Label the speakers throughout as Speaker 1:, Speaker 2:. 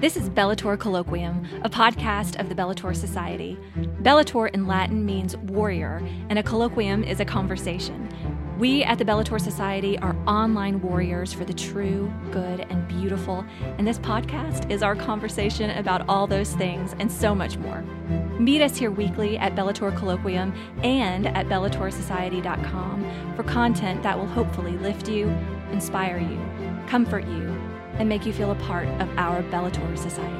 Speaker 1: This is Bellator Colloquium, a podcast of the Bellator Society. Bellator in Latin means warrior, and a colloquium is a conversation. We at the Bellator Society are online warriors for the true, good, and beautiful, and this podcast is our conversation about all those things and so much more. Meet us here weekly at Bellator Colloquium and at BellatorSociety.com for content that will hopefully lift you, inspire you, comfort you, and make you feel a part of our Bellator Society.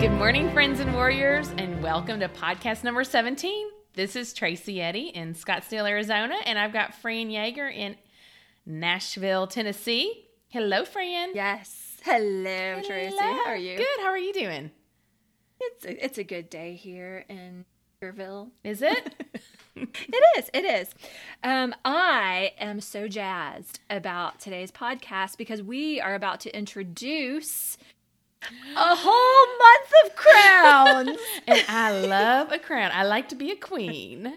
Speaker 2: Good morning, friends and warriors, and welcome to podcast number 17. This is Tracy Eddy in Scottsdale, Arizona, and I've got Fran Yeager in Nashville, Tennessee. Hello, Fran.
Speaker 1: Yes. Hello, Tracy. How are you?
Speaker 2: Good. How are you doing?
Speaker 1: It's a, it's a good day here in Yearville.
Speaker 2: Is it?
Speaker 1: it is. It is. Um, I am so jazzed about today's podcast because we are about to introduce a whole month of crowns.
Speaker 2: and I love a crown. I like to be a queen.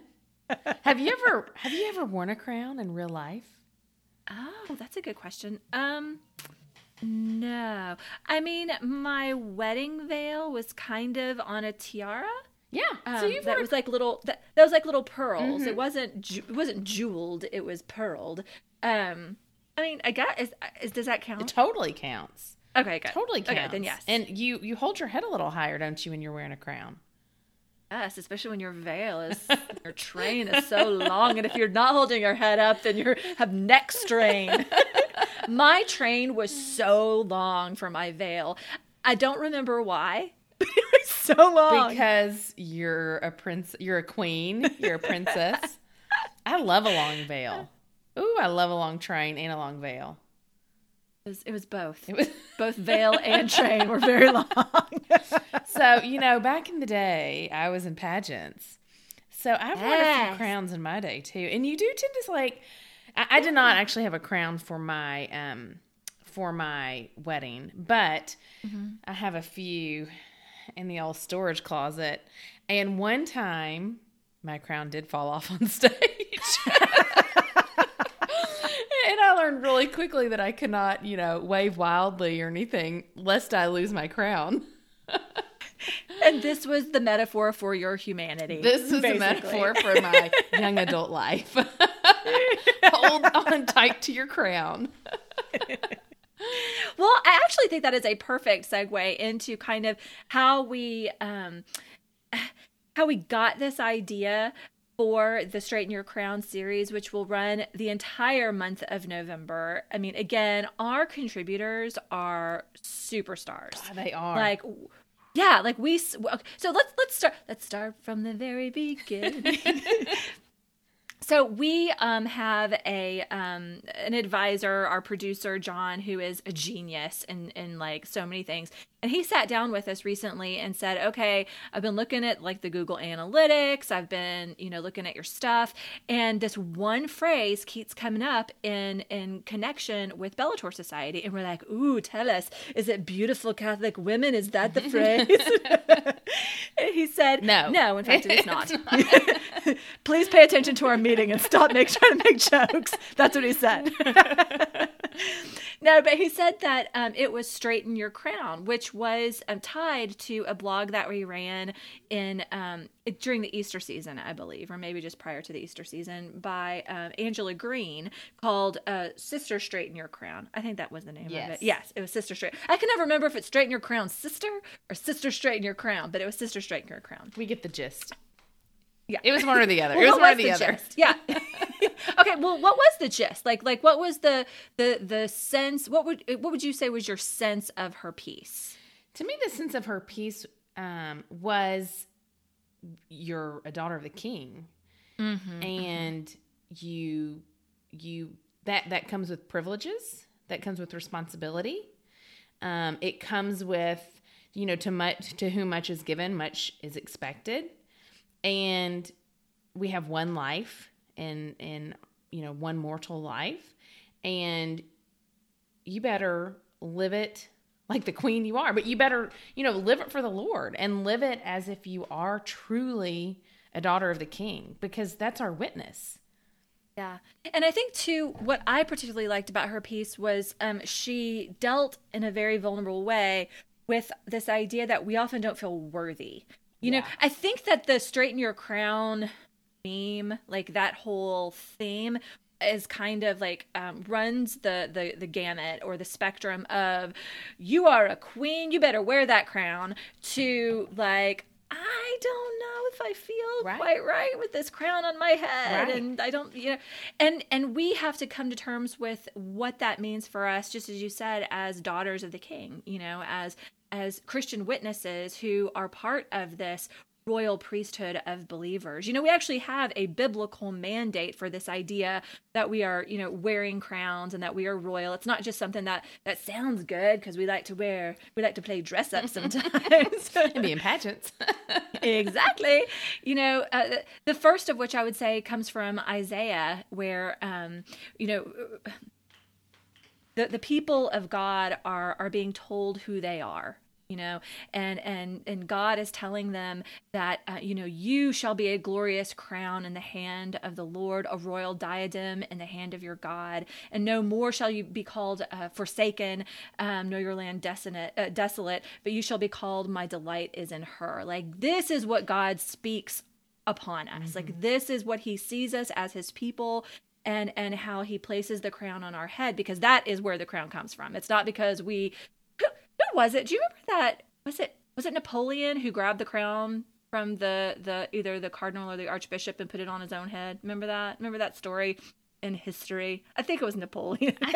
Speaker 2: Have you ever have you ever worn a crown in real life?
Speaker 1: Oh, that's a good question. Um no. I mean, my wedding veil was kind of on a tiara.
Speaker 2: Yeah.
Speaker 1: Um, so that was like little that, that was like little pearls. Mm-hmm. It wasn't ju- it wasn't jeweled, it was pearled. Um I mean, I got is, is does that count?
Speaker 2: It totally counts.
Speaker 1: Okay, good.
Speaker 2: Totally counts.
Speaker 1: Okay, then yes.
Speaker 2: And you you hold your head a little higher, don't you, when you're wearing a crown?
Speaker 1: Yes, especially when your veil is your train is so long, and if you're not holding your head up, then you have neck strain. my train was so long for my veil. I don't remember why. It was so long
Speaker 2: because you're a prince. You're a queen. You're a princess. I love a long veil. Ooh, I love a long train and a long veil.
Speaker 1: It was, it was both. It was both veil and train were very long.
Speaker 2: so you know, back in the day, I was in pageants. So I've yes. worn a few crowns in my day too, and you do tend to like. I, I did not actually have a crown for my um for my wedding, but mm-hmm. I have a few in the old storage closet. And one time, my crown did fall off on stage. and I learned really quickly that I cannot, you know, wave wildly or anything lest I lose my crown.
Speaker 1: and this was the metaphor for your humanity.
Speaker 2: This is basically. the metaphor for my young adult life. Hold on tight to your crown.
Speaker 1: Well, I actually think that is a perfect segue into kind of how we um how we got this idea for the Straighten Your Crown series, which will run the entire month of November. I mean, again, our contributors are superstars.
Speaker 2: God, they are.
Speaker 1: Like, yeah, like we. So let's let's start. Let's start from the very beginning. So we um, have a um, an advisor, our producer John, who is a genius in in like so many things. And he sat down with us recently and said, "Okay, I've been looking at like the Google Analytics. I've been, you know, looking at your stuff, and this one phrase keeps coming up in in connection with Bellator Society." And we're like, "Ooh, tell us, is it beautiful Catholic women? Is that the phrase?" he said,
Speaker 2: "No,
Speaker 1: no. In fact, it is not. Please pay attention to our meeting and stop make, trying to make jokes." That's what he said. No, but he said that um, it was straighten your crown, which was um, tied to a blog that we ran in um, during the Easter season, I believe, or maybe just prior to the Easter season, by um, Angela Green called uh, "Sister Straighten Your Crown." I think that was the name
Speaker 2: yes.
Speaker 1: of it. Yes, it was Sister Straight." I can never remember if it's Straighten Your Crown, Sister, or Sister Straighten Your Crown, but it was Sister Straighten Your Crown.
Speaker 2: We get the gist.
Speaker 1: Yeah,
Speaker 2: it was one or the other. Well, it was one or the, the other.
Speaker 1: Gist? Yeah. okay. Well, what was the gist? Like, like what was the the the sense? What would what would you say was your sense of her piece?
Speaker 2: To me, the sense of her piece um, was you're a daughter of the king, mm-hmm, and mm-hmm. you you that that comes with privileges. That comes with responsibility. Um, it comes with you know to much to whom much is given, much is expected and we have one life and and you know one mortal life and you better live it like the queen you are but you better you know live it for the lord and live it as if you are truly a daughter of the king because that's our witness
Speaker 1: Yeah. And I think too what I particularly liked about her piece was um she dealt in a very vulnerable way with this idea that we often don't feel worthy. You know, I think that the straighten your crown theme, like that whole theme is kind of like um, runs the, the the gamut or the spectrum of you are a queen you better wear that crown to like i don't know if i feel
Speaker 2: Right.
Speaker 1: quite right with this crown on my head
Speaker 2: Right.
Speaker 1: and i don't you know and and we have to come to terms with what that means for us just as you said as daughters of the king you know as as christian witnesses who are part of this royal priesthood of believers. You know, we actually have a biblical mandate for this idea that we are, you know, wearing crowns and that we are royal. It's not just something that that sounds good because we like to wear, we like to play dress up sometimes.
Speaker 2: And be in pageants.
Speaker 1: exactly. You know, uh, the first of which I would say comes from Isaiah, where, um, you know, the the people of God are are being told who they are. You know, and and and God is telling them that uh, you know you shall be a glorious crown in the hand of the Lord, a royal diadem in the hand of your God, and no more shall you be called uh, forsaken, um, nor your land desolate, uh, desolate, but you shall be called my delight is in her. Like this is what God speaks upon us. Like this is what He sees us as His people and and how he places the crown on our head because that is where the crown comes from. It's not because we who, who was it? Do you remember that? Was it was it Napoleon who grabbed the crown from the the either the cardinal or the archbishop and put it on his own head? Remember that? Remember that story in history? I think it was Napoleon.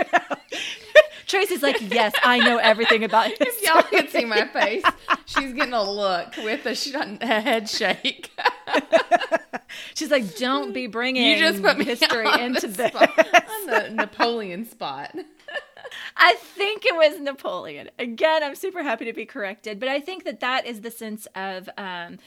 Speaker 1: Tracy's like, yes, I know everything about history.
Speaker 2: If y'all could see my face, she's getting a look with a, sh- a head shake.
Speaker 1: She's like, don't be bringing
Speaker 2: You just put me
Speaker 1: history
Speaker 2: on
Speaker 1: into
Speaker 2: the
Speaker 1: this.
Speaker 2: on the Napoleon spot.
Speaker 1: I think it was Napoleon. Again, I'm super happy to be corrected, but I think that that is the sense of um,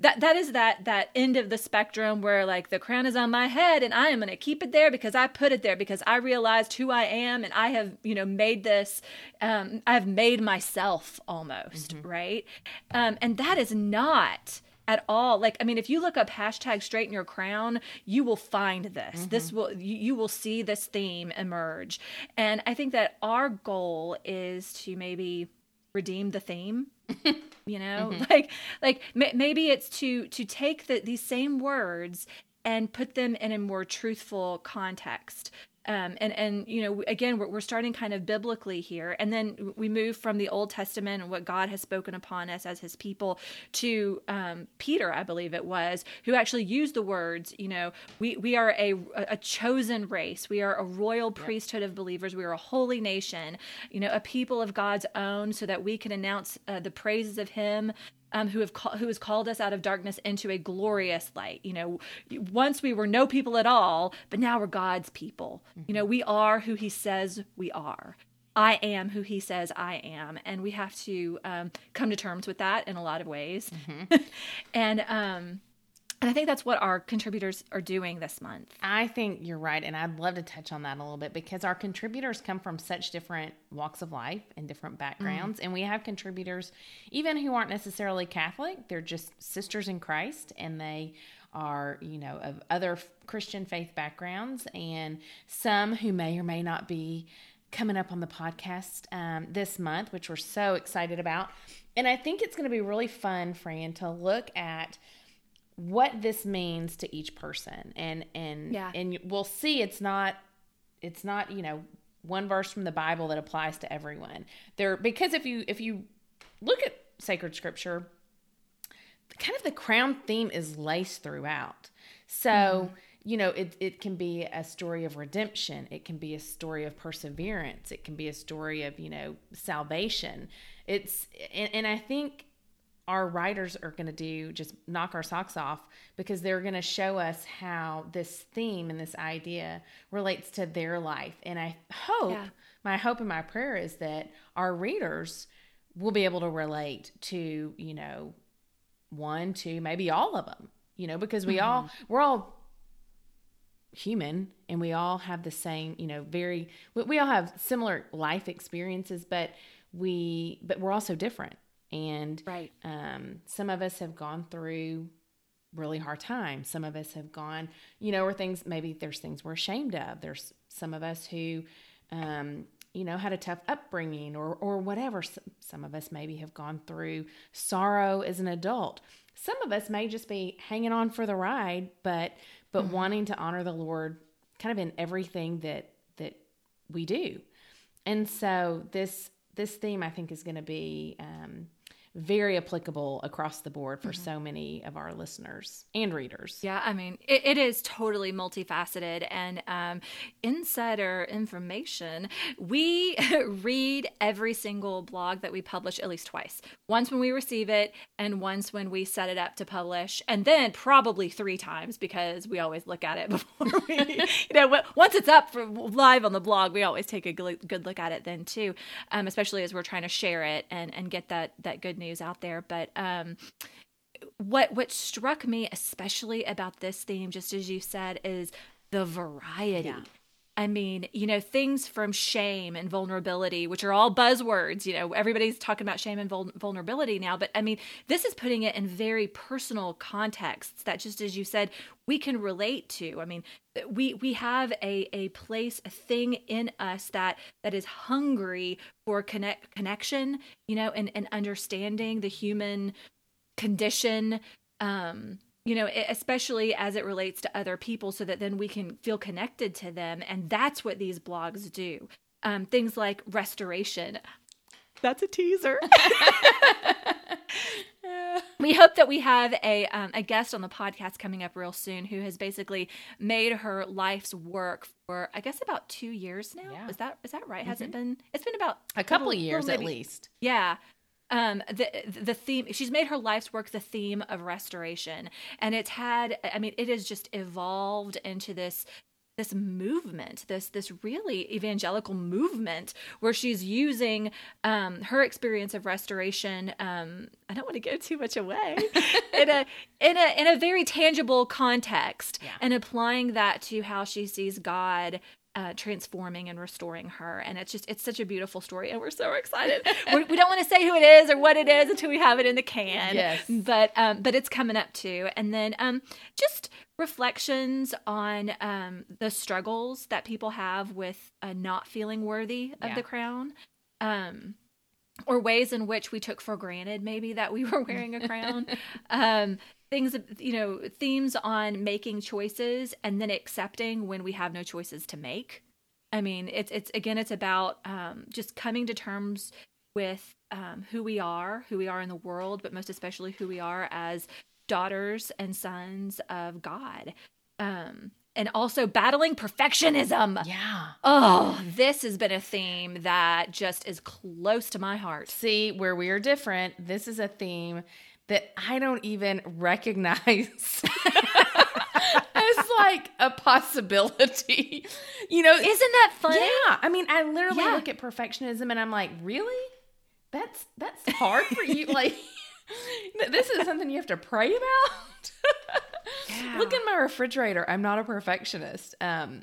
Speaker 1: that that is that that end of the spectrum where like the crown is on my head and I am going to keep it there because I put it there because I realized who I am and I have you know made this um, I've made myself almost right, um, and that is not at all. Like i mean if you look up hashtag straighten your crown you will find this. Mm-hmm. This will you, you will see this theme emerge. And i think that our goal is to maybe redeem the theme you know? Mm-hmm. Like like ma- maybe it's to to take the, these same words and put them in a more truthful context um, and and you know again we're, we're starting kind of biblically here. And then we move from the old testament and what god has spoken upon us as his people to um, peter i believe it was who actually used the words you know we we are a a chosen race. We are a royal priesthood of believers. We are a holy nation you know a people of god's own so that we can announce uh, the praises of him um, who have who has called us out of darkness into a glorious light. You know, once we were no people at all, but now we're God's people. You know, we are who He says we are. I am who He says I am, and we have to um, come to terms with that in a lot of ways. and um, and I think that's what our contributors are doing this month.
Speaker 2: I think you're right, and I'd love to touch on that a little bit because our contributors come from such different walks of life and different backgrounds, and we have contributors even who aren't necessarily Catholic; they're just sisters in Christ, and they are, you know, of other Christian faith backgrounds, and some who may or may not be coming up on the podcast um, this month, which we're so excited about. And I think it's going to be really fun, Fran, to look at what this means to each person. And and
Speaker 1: Yeah.
Speaker 2: and we'll see it's not it's not you know one verse from the bible that applies to everyone. There because if you if you look at sacred scripture kind of the crown theme is laced throughout. So mm-hmm. you know it, it can be a story of redemption. It can be a story of perseverance. It can be a story of you know salvation. It's and, and i think our writers are going to do just knock our socks off because they're going to show us how this theme and this idea relates to their life. And I hope,
Speaker 1: Yeah.
Speaker 2: my hope and my prayer is that our readers will be able to relate to, you know, one, two, maybe all of them, you know, because we all, mm-hmm. we're all human and we all have the same, you know, very, we, we all have similar life experiences, but we, but we're also different. And
Speaker 1: Right.
Speaker 2: um, some of us have gone through really hard times. Some of us have gone, you know, or things maybe there's things we're ashamed of. There's some of us who, um, you know, had a tough upbringing or or whatever. Some of us maybe have gone through sorrow as an adult. Some of us may just be hanging on for the ride, but but mm-hmm. wanting to honor the Lord kind of in everything that that we do. And so this this theme I think is going to be um, very applicable across the board for mm-hmm. so many of our listeners and readers.
Speaker 1: Yeah, I mean, it, it is totally multifaceted. And um, insider information, we read every single blog that we publish at least twice once when we receive it, and once when we set it up to publish, and then probably three times because we always look at it before we, you know, once it's up for live on the blog, we always take a good look at it then too, um, especially as we're trying to share it and, and get that, that good news out there. But um, what what struck me especially about this theme, just as you said, is the variety. Yeah. I mean, you know, things from shame and vulnerability, which are all buzzwords. You know, everybody's talking about shame and vul- vulnerability now, but I mean, this is putting it in very personal contexts that, just as you said, we can relate to. I mean, we we have a a place, a thing in us that that is hungry for connect connection. You know, and and understanding the human condition. Um, you know, especially as it relates to other people, so that then we can feel connected to them. And that's what these blogs do. Um, things like restoration. That's a teaser. we hope that we have a um, a guest on the podcast coming up real soon who has basically made her life's work for I guess about two years now. Yeah. Is that is that right? Mm-hmm. Has it mm-hmm. been? It's been about
Speaker 2: a couple little, years maybe, at least.
Speaker 1: Yeah, um, the the theme she's made her life's work the theme of restoration and it's had i mean it has just evolved into this this movement this this really evangelical movement where she's using um, her experience of restoration um, i don't want to give too much away in a in a in a very tangible context yeah. and applying that to how she sees god uh, transforming and restoring her. And it's just, it's such a beautiful story. And we're so excited. we're, we do not want to say who it is or what it is until we have it in the can. Yes. But, um, but it's coming up too. And then um, just reflections on um, the struggles that people have with uh, not feeling worthy of yeah. the crown. Um, or ways in which we took for granted maybe that we were wearing a crown um, things you know themes on making choices and then accepting when we have no choices to make i mean it's it's again it's about um, just coming to terms with um, who we are who we are in the world but most especially who we are as daughters and sons of god um, and also battling perfectionism.
Speaker 2: Yeah.
Speaker 1: Oh, this has been a theme that just is close to my heart.
Speaker 2: See, where we are different, this is a theme that I don't even recognize as like a possibility. You know,
Speaker 1: isn't that funny?
Speaker 2: Yeah. I mean, I literally yeah. look at perfectionism and I'm like, really? That's that's hard for you. like, this is something you have to pray about. Yeah. Look in my refrigerator. I'm not a perfectionist. Um,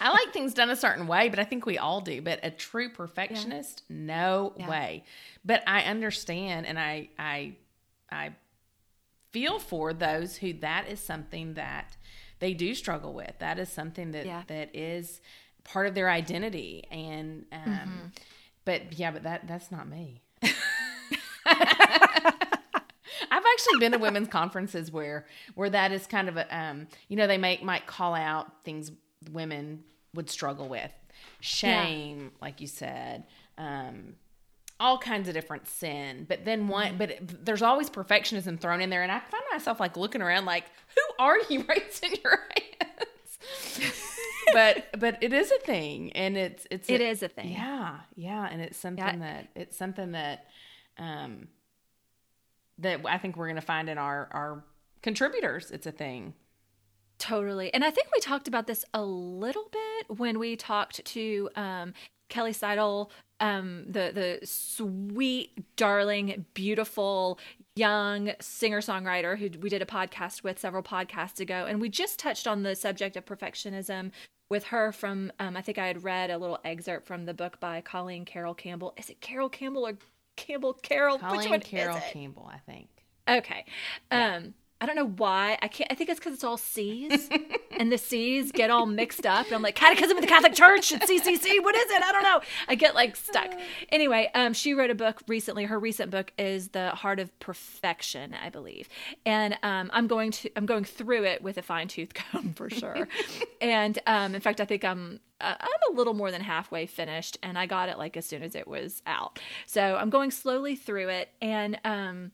Speaker 2: I like things done a certain way, but I think we all do. But a true perfectionist, yeah. no way. But I understand, and I I I feel for those who that is something that they do struggle with. That is something that yeah. that is part of their identity. And um, mm-hmm. but yeah, but that that's not me. I've actually been to women's conferences where where that is kind of a um, you know they make might call out things women would struggle with shame yeah. like you said um, all kinds of different sin but then one mm-hmm. but it, there's always perfectionism thrown in there and i find myself like looking around like who are you raising your hands but but it is a thing and it's it's
Speaker 1: it a, is a thing
Speaker 2: yeah yeah and it's something yeah. that it's something that um that i think we're gonna find in our our contributors it's a thing
Speaker 1: Totally. And I think we talked about this a little bit when we talked to um, Kelly Seidel um, the the sweet, darling, beautiful young singer songwriter who we did a podcast with several podcasts ago, and we just touched on the subject of perfectionism with her from um, I think I had read a little excerpt from the book by Colleen Carroll Campbell. Is it Carroll Campbell or Campbell Carroll?
Speaker 2: Colleen Carroll Campbell, I think.
Speaker 1: Okay. Yeah. Um I don't know why. I can't. I think it's because it's all C's, and the C's get all mixed up. And I'm like, Catechism of the Catholic Church, it's CCC. What is it? I don't know. I get like stuck. Anyway, um, she wrote a book recently. Her recent book is The Heart of Perfection, I believe, and um, I'm going to I'm going through it with a fine tooth comb for sure. and um, in fact, I think I'm uh, I'm a little more than halfway finished, and I got it like as soon as it was out. So I'm going slowly through it, and um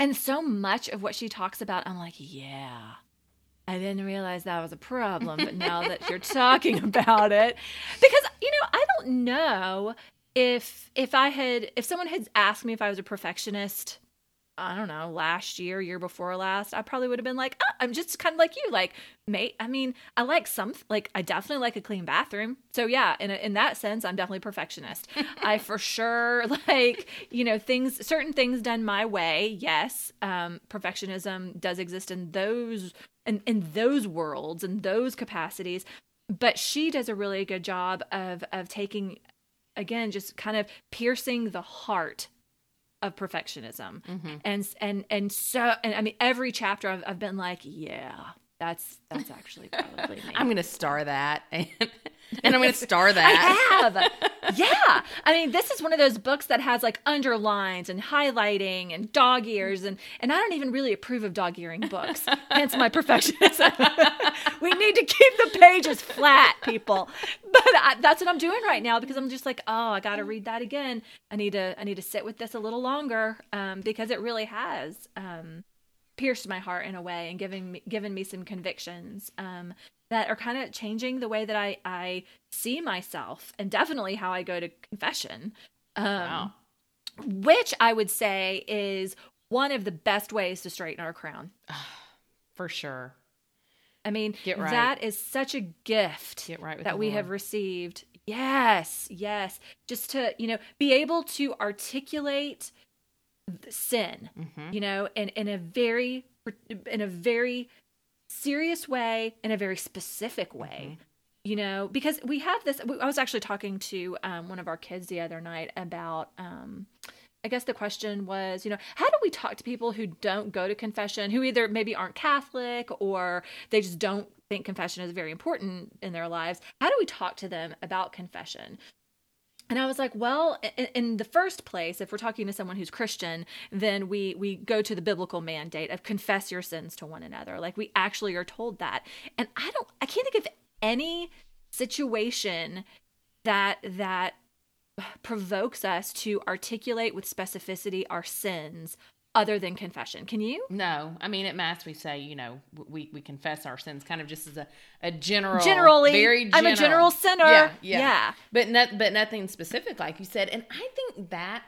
Speaker 1: and so much of what she talks about, I'm like, yeah, I didn't realize that was a problem, but now that you're talking about it, because you know, I don't know if if I had if someone had asked me if I was a perfectionist I don't know, last year, year before last, I probably would have been like, oh, I'm just kind of like you. Like, mate, I mean, I like some, like, I definitely like a clean bathroom. So, yeah, in, a, in that sense, I'm definitely perfectionist. I for sure like, you know, things, certain things done my way. Yes. Um, perfectionism does exist in those, in, in those worlds and those capacities. But she does a really good job of, of taking, again, just kind of piercing the heart of perfectionism mm-hmm. and and and so and i mean every chapter I've, I've been like yeah that's that's actually probably me.
Speaker 2: i'm gonna star that and, and i'm gonna star that.
Speaker 1: i have. Yeah. I mean this is one of those books that has like underlines and highlighting and dog ears and and i don't even really approve of dog earing books. Hence my perfectionism. We need to keep the pages flat people. But I, that's what i'm doing right now because i'm just like oh i gotta read that again. I need to i need to sit with this a little longer um, because it really has um, pierced my heart in a way and given me given me some convictions. Um, that are kind of changing the way that I I see myself and definitely how I go to confession. Um, wow. Which I would say is one of the best ways to straighten our crown.
Speaker 2: For sure.
Speaker 1: I mean, right. that is such a gift
Speaker 2: right
Speaker 1: that we Lord. have received. Yes, yes. Just to, you know, be able to articulate sin, mm-hmm. you know, in, in a very in a very serious way, in a very specific way. Mm-hmm. You know, because we have this. I was actually talking to um, one of our kids the other night about. Um, I guess the question was, you know, how do we talk to people who don't go to confession, who either maybe aren't Catholic or they just don't think confession is very important in their lives? How do we talk to them about confession? And I was like, well, in, the first place, if we're talking to someone who's Christian, then we we go to the biblical mandate of confess your sins to one another. Like we actually are told that. And I don't I can't think of any situation that that provokes us to articulate with specificity our sins other than confession. Can you?
Speaker 2: No. I mean, at Mass, we say, you know, we, we confess our sins kind of just as a, a general.
Speaker 1: Generally.
Speaker 2: Very
Speaker 1: general. I'm a general sinner.
Speaker 2: Yeah. Yeah. yeah. But, not, but nothing specific, like you said. And I think that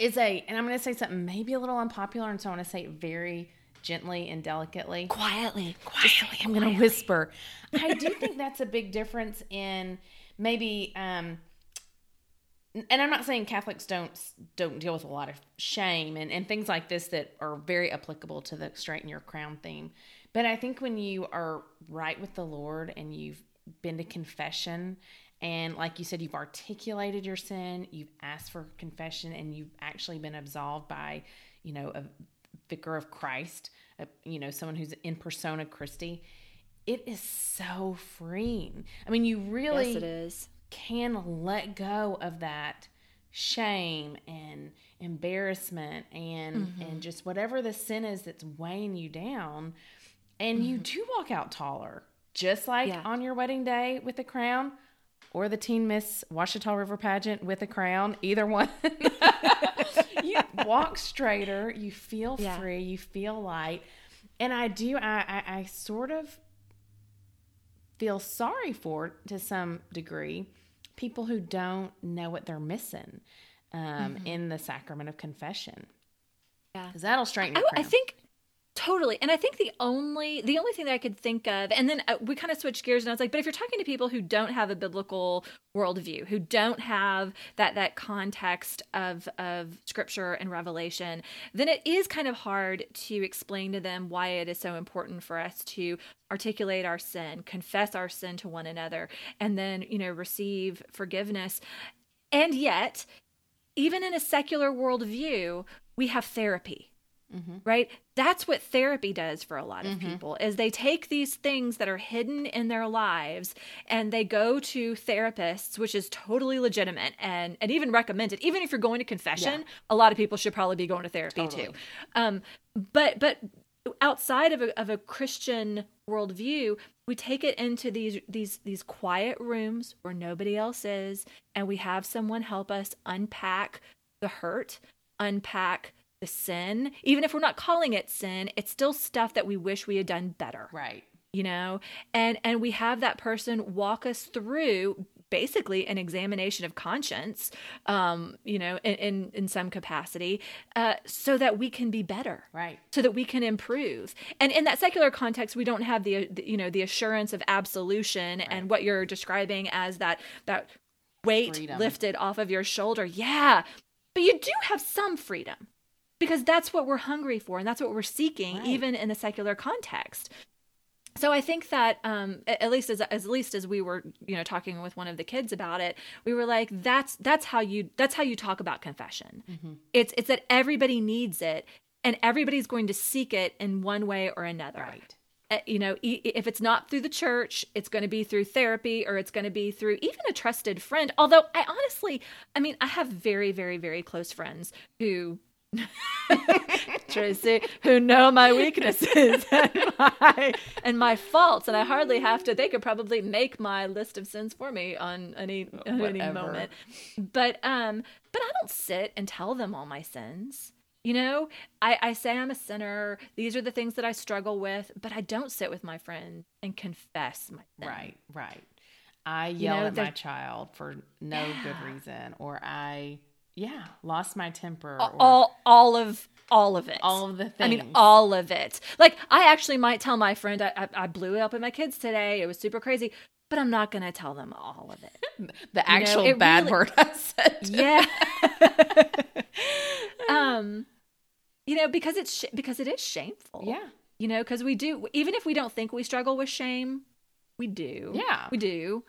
Speaker 2: is a, and I'm going to say something maybe a little unpopular, and so I want to say it very gently and delicately.
Speaker 1: Quietly.
Speaker 2: Quietly. I'm going to whisper. I do think that's a big difference in maybe, um, and I'm not saying Catholics don't don't deal with a lot of shame and, and things like this that are very applicable to the straighten your crown theme. But I think when you are right with the Lord and you've been to confession and like you said, you've articulated your sin, you've asked for confession, and you've actually been absolved by, you know, a vicar of Christ, a, you know, someone who's in persona Christi. It is so freeing. I mean, you really
Speaker 1: yes, it is
Speaker 2: can let go of that shame and embarrassment and mm-hmm. and just whatever the sin is that's weighing you down and mm-hmm. you do walk out taller just like yeah. on your wedding day with a crown or the teen miss Ouachita River pageant with a crown either one you walk straighter you feel yeah. free you feel light and i do I, I i sort of feel sorry for to some degree people who don't know what they're missing um, mm-hmm. in the sacrament of confession. Yeah, because that'll straighten. I,
Speaker 1: I, think totally, and I think the only the only thing that I could think of, and then uh, we kind of switched gears, and I was like, but if you're talking to people who don't have a biblical worldview, who don't have that that context of of scripture and revelation, then it is kind of hard to explain to them why it is so important for us to articulate our sin, confess our sin to one another, and then, you know, receive forgiveness. And yet, even in a secular worldview, we have therapy. Right? That's what therapy does for a lot of people is they take these things that are hidden in their lives and they go to therapists which is totally legitimate and and even recommended. Even if you're going to confession
Speaker 2: Yeah.
Speaker 1: a lot of people should probably be going to therapy
Speaker 2: Totally.
Speaker 1: too um but but outside of a, of a christian worldview we take it into these these these quiet rooms where nobody else is and we have someone help us unpack the hurt unpack the sin. Even if we're not calling it sin it's still stuff that we wish we had done better.
Speaker 2: Right.
Speaker 1: you know? And and we have that person walk us through basically an examination of conscience um you know in in, in some capacity uh so that we can be better.
Speaker 2: Right.
Speaker 1: so that we can improve. And in that secular context we don't have the, the you know the assurance of absolution and what you're describing as that that weight
Speaker 2: Freedom.
Speaker 1: lifted off of your shoulder. Yeah. But you do have some freedom because that's what we're hungry for and that's what we're seeking
Speaker 2: Right.
Speaker 1: even in the secular context so I think that um, at least as, as least as we were you know talking with one of the kids about it, we were like that's that's how you that's how you talk about confession. It's it's that everybody needs it and everybody's going to seek it in one way or another.
Speaker 2: Right.
Speaker 1: Uh, you know, e- if it's not through the church, it's going to be through therapy or it's going to be through even a trusted friend. Although I honestly, I mean, I have very very very close friends who Tracy, who know my weaknesses and my and my faults, and I hardly have to. They could probably make my list of sins for me on any on any moment. But um, but I don't sit and tell them all my sins. You know, I, I say I'm a sinner. These are the things that I struggle with, but I don't sit with my friend and confess my sin.
Speaker 2: Right. Right. I yell
Speaker 1: know,
Speaker 2: at my child for no good reason, or I, yeah, lost my temper. Or
Speaker 1: All all of all of it.
Speaker 2: all of the things.
Speaker 1: I mean, all of it. Like, I actually might tell my friend I, I, I blew it up at my kids today. It was super crazy, but I'm not going to tell them all of it.
Speaker 2: the actual
Speaker 1: it
Speaker 2: bad
Speaker 1: really-
Speaker 2: word I said.
Speaker 1: Yeah. um, you know, because it's sh- because it is shameful.
Speaker 2: Yeah.
Speaker 1: You know, because we do even if we don't think we struggle with shame, we do.
Speaker 2: Yeah.
Speaker 1: we do.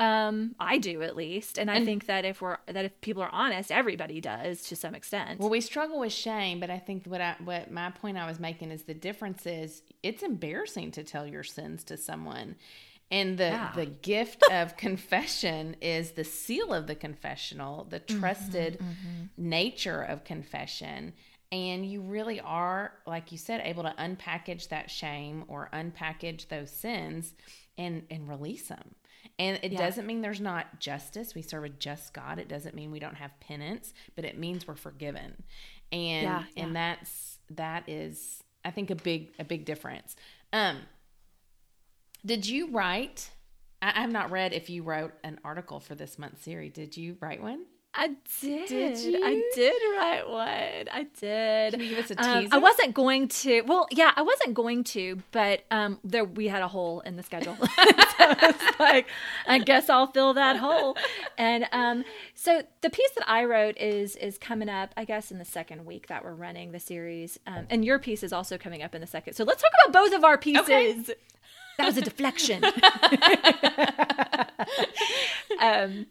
Speaker 1: Um, I do at least, and I
Speaker 2: And-
Speaker 1: think that if we're that if people are honest, everybody does to some extent.
Speaker 2: Well, we struggle with shame, but I think what I what my point I was making is the difference is it's embarrassing to tell your sins to someone. And the
Speaker 1: Yeah.
Speaker 2: the gift of confession is the seal of the confessional, the trusted nature of confession. And you really are, like you said, able to unpackage that shame or unpackage those sins and and release them. And it
Speaker 1: Yeah.
Speaker 2: doesn't mean there's not justice. We serve a just God. It doesn't mean we don't have penance, but it means we're forgiven. And
Speaker 1: Yeah,
Speaker 2: and that's that is I think a big a big difference. Um did you write I, I've not read if you wrote an article for this month's series. Did you write one?
Speaker 1: I did.
Speaker 2: you?
Speaker 1: I did write one. I did.
Speaker 2: Can you give us a
Speaker 1: Um,
Speaker 2: teaser?
Speaker 1: I wasn't going to. Well, yeah, I wasn't going to, but um, there we had a hole in the schedule, so it's like I guess I'll fill that hole. And um, so the piece that I wrote is is coming up, I guess, in the second week that we're running the series, um, and your piece is also coming up in the second. So let's talk about both of our pieces.
Speaker 2: Okay.
Speaker 1: That was a deflection. um,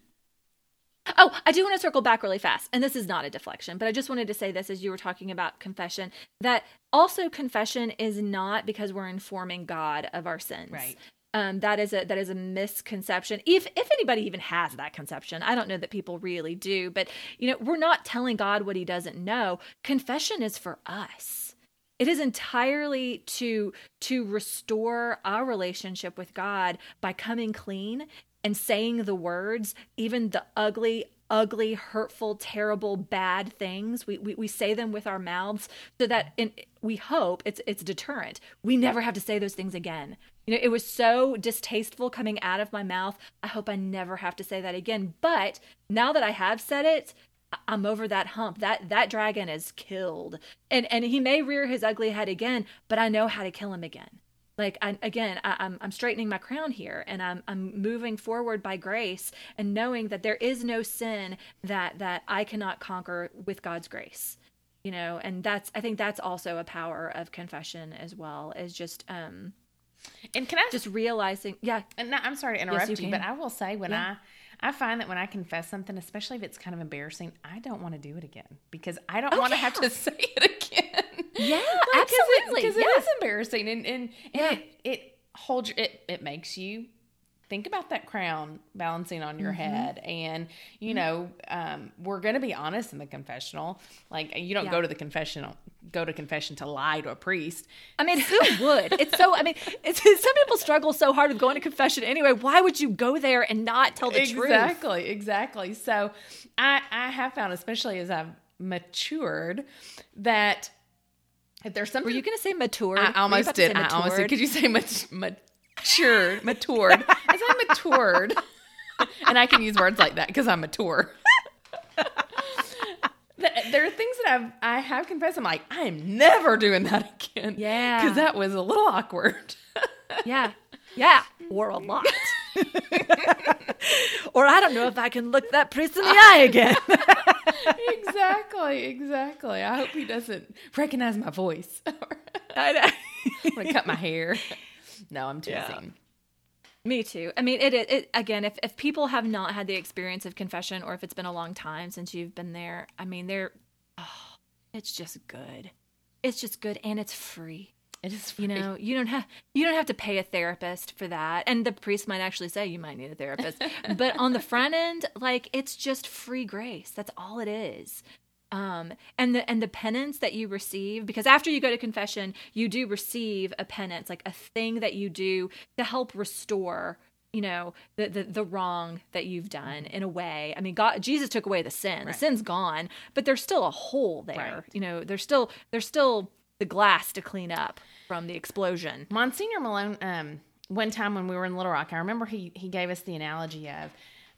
Speaker 1: oh, I do want to circle back really fast. And this is not a deflection, but I just wanted to say this as you were talking about confession that also confession is not because we're informing God of our sins.
Speaker 2: Right.
Speaker 1: Um, that is a that is a misconception. If if anybody even has that conception, I don't know that people really do. But you know, we're not telling God what He doesn't know. Confession is for us. It is entirely to to restore our relationship with God by coming clean and saying the words, even the ugly, ugly, hurtful, terrible, bad things. We we, we say them with our mouths so that in, we hope it's it's deterrent. We never have to say those things again. You know, it was so distasteful coming out of my mouth. I hope I never have to say that again. But now that I have said it, I'm over that hump. That that dragon is killed, and and he may rear his ugly head again, but I know how to kill him again. Like I, again, I, I'm I'm straightening my crown here, and I'm I'm moving forward by grace, and knowing that there is no sin that that I cannot conquer with God's grace. You know, and that's I think that's also a power of confession as well, is just um
Speaker 2: And can I
Speaker 1: just realizing, yeah,
Speaker 2: And no, I'm sorry to interrupt
Speaker 1: you
Speaker 2: you, but. I will say when
Speaker 1: Yeah.
Speaker 2: I I find that when I confess something, especially if it's kind of embarrassing, I don't want to do it again because I don't
Speaker 1: Oh,
Speaker 2: want to have to say it again.
Speaker 1: Yeah,
Speaker 2: Like,
Speaker 1: absolutely.
Speaker 2: because
Speaker 1: yeah.
Speaker 2: it is embarrassing, and and, and
Speaker 1: Yeah.
Speaker 2: it it holds it it makes you think about that crown balancing on your head, and you know, um, we're going to be honest in the confessional. Like you don't
Speaker 1: Yeah.
Speaker 2: go to the confessional, go to confession to lie to a priest.
Speaker 1: I mean, who would? It's so. I mean, it's some people struggle so hard with going to confession anyway. Why would you go there and not tell the truth?
Speaker 2: exactly, exactly. So I I have found, especially as I've matured, that if there's something
Speaker 1: Were you going to say matured?
Speaker 2: I almost did. I almost did. Could you say mat- matured? Matured. I said matured. and I can use words like that because I'm mature. Th- there are things that I've I have confessed. I'm like, I am never doing that again.
Speaker 1: Yeah.
Speaker 2: because that was a little awkward.
Speaker 1: Yeah. Yeah. Or a lot. or I don't know if I can look that priest in the eye again.
Speaker 2: exactly, exactly. I hope he doesn't recognize my voice.
Speaker 1: I know.
Speaker 2: I'm gonna cut my hair. No, I'm teasing.
Speaker 1: Yeah. Me too. I mean, it, it, it again. If if people have not had the experience of confession, or if it's been a long time since you've been there, I mean, they're, oh, it's just good. It's just good, and it's free.
Speaker 2: It is, free.
Speaker 1: You know, you don't have you don't have to pay a therapist for that, and the priest might actually say you might need a therapist. but on the front end, like it's just free grace. That's all it is. Um, and the and the penance that you receive, because after you go to confession, you do receive a penance, like a thing that you do to help restore you know the, the the wrong that you've done in a way i mean god jesus took away the sin the sin's gone but there's still a hole there
Speaker 2: Right.
Speaker 1: you know there's still there's still the glass to clean up from the explosion
Speaker 2: Monsignor Malone, um, one time when we were in Little Rock, I remember he he gave us the analogy of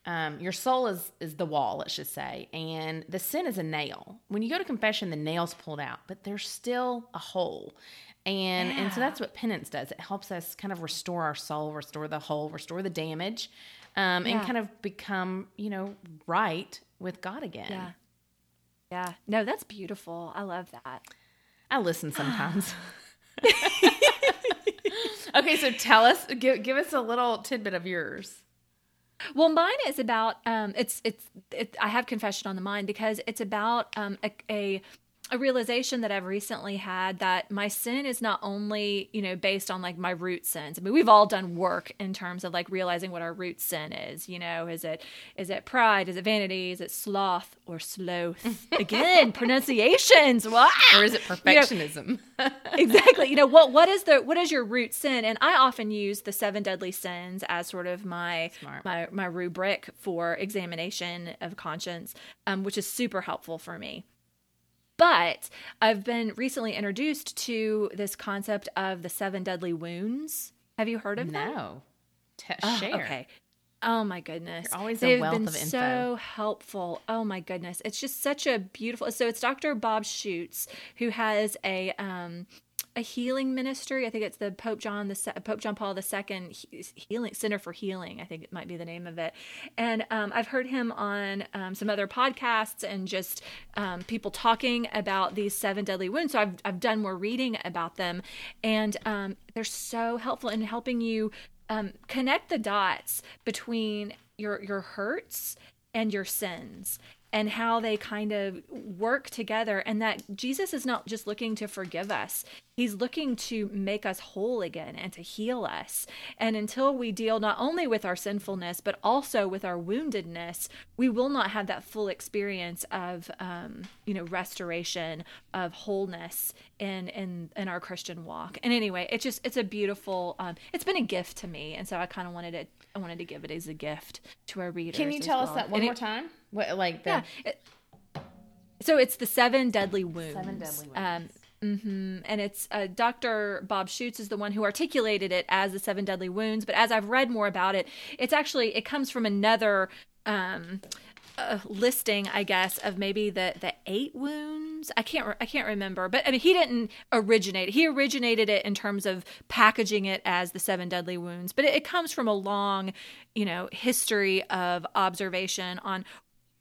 Speaker 2: um, your soul is is the wall, let's just say, and the sin is a nail. When you go to confession, the nail's pulled out, but there's still a hole. And and so that's what penance does. It helps us kind of restore our soul, restore the hole, restore the damage, um, and kind of become you know right with God again.
Speaker 1: yeah yeah no that's beautiful i love that
Speaker 2: I listen sometimes. okay, so tell us, give give us a little tidbit of yours.
Speaker 1: Well, mine is about um, it's it's it, I have confession on the mind because it's about um, a, a a realization that I've recently had that my sin is not only you know based on like my root sins. I mean, we've all done work in terms of like realizing what our root sin is. You know, is it is it pride? Is it vanity? Is it sloth or sloth? Again, pronunciations. What?
Speaker 2: Or is it perfectionism?
Speaker 1: exactly you know what what is the what is your root sin and i often use the seven deadly sins as sort of my
Speaker 2: Smart.
Speaker 1: my my rubric for examination of conscience um, which is super helpful for me but i've been recently introduced to this concept of the seven deadly wounds have you heard of that
Speaker 2: no. T-
Speaker 1: Oh,
Speaker 2: share.
Speaker 1: okay. Oh my goodness.
Speaker 2: You're always a
Speaker 1: They've
Speaker 2: wealth
Speaker 1: been
Speaker 2: of info.
Speaker 1: so helpful. Oh my goodness. It's just such a beautiful so it's Dr. Bob Schuchts who has a um a healing ministry. I think it's the Pope John the Pope John Paul II he- healing Center for Healing. I think it might be the name of it. And um, I've heard him on um, some other podcasts and just um, people talking about these seven deadly wounds. So I've I've done more reading about them, and um, they're so helpful in helping you um, connect the dots between your your hurts and your sins and how they kind of work together and that Jesus is not just looking to forgive us. He's looking to make us whole again and to heal us. And until we deal not only with our sinfulness but also with our woundedness we will not have that full experience of um, you know restoration of wholeness in in in our Christian walk. And anyway it's just it's a beautiful um, it's been a gift to me. And so I kind of wanted it I wanted to give it as a gift to our readers
Speaker 2: Can you tell us that one
Speaker 1: And
Speaker 2: more
Speaker 1: it-
Speaker 2: time? What like the
Speaker 1: yeah. So it's the seven deadly wounds.
Speaker 2: Seven Deadly
Speaker 1: Um, hmm and it's uh, Dr. Bob Schuchts is the one who articulated it as the seven deadly wounds. But as I've read more about it, it's actually it comes from another um, uh, listing, I guess, of maybe the the eight wounds. I can't re- I can't remember, but I mean he didn't originate it. He originated it in terms of packaging it as the seven deadly wounds, but it, it comes from a long, you know, history of observation on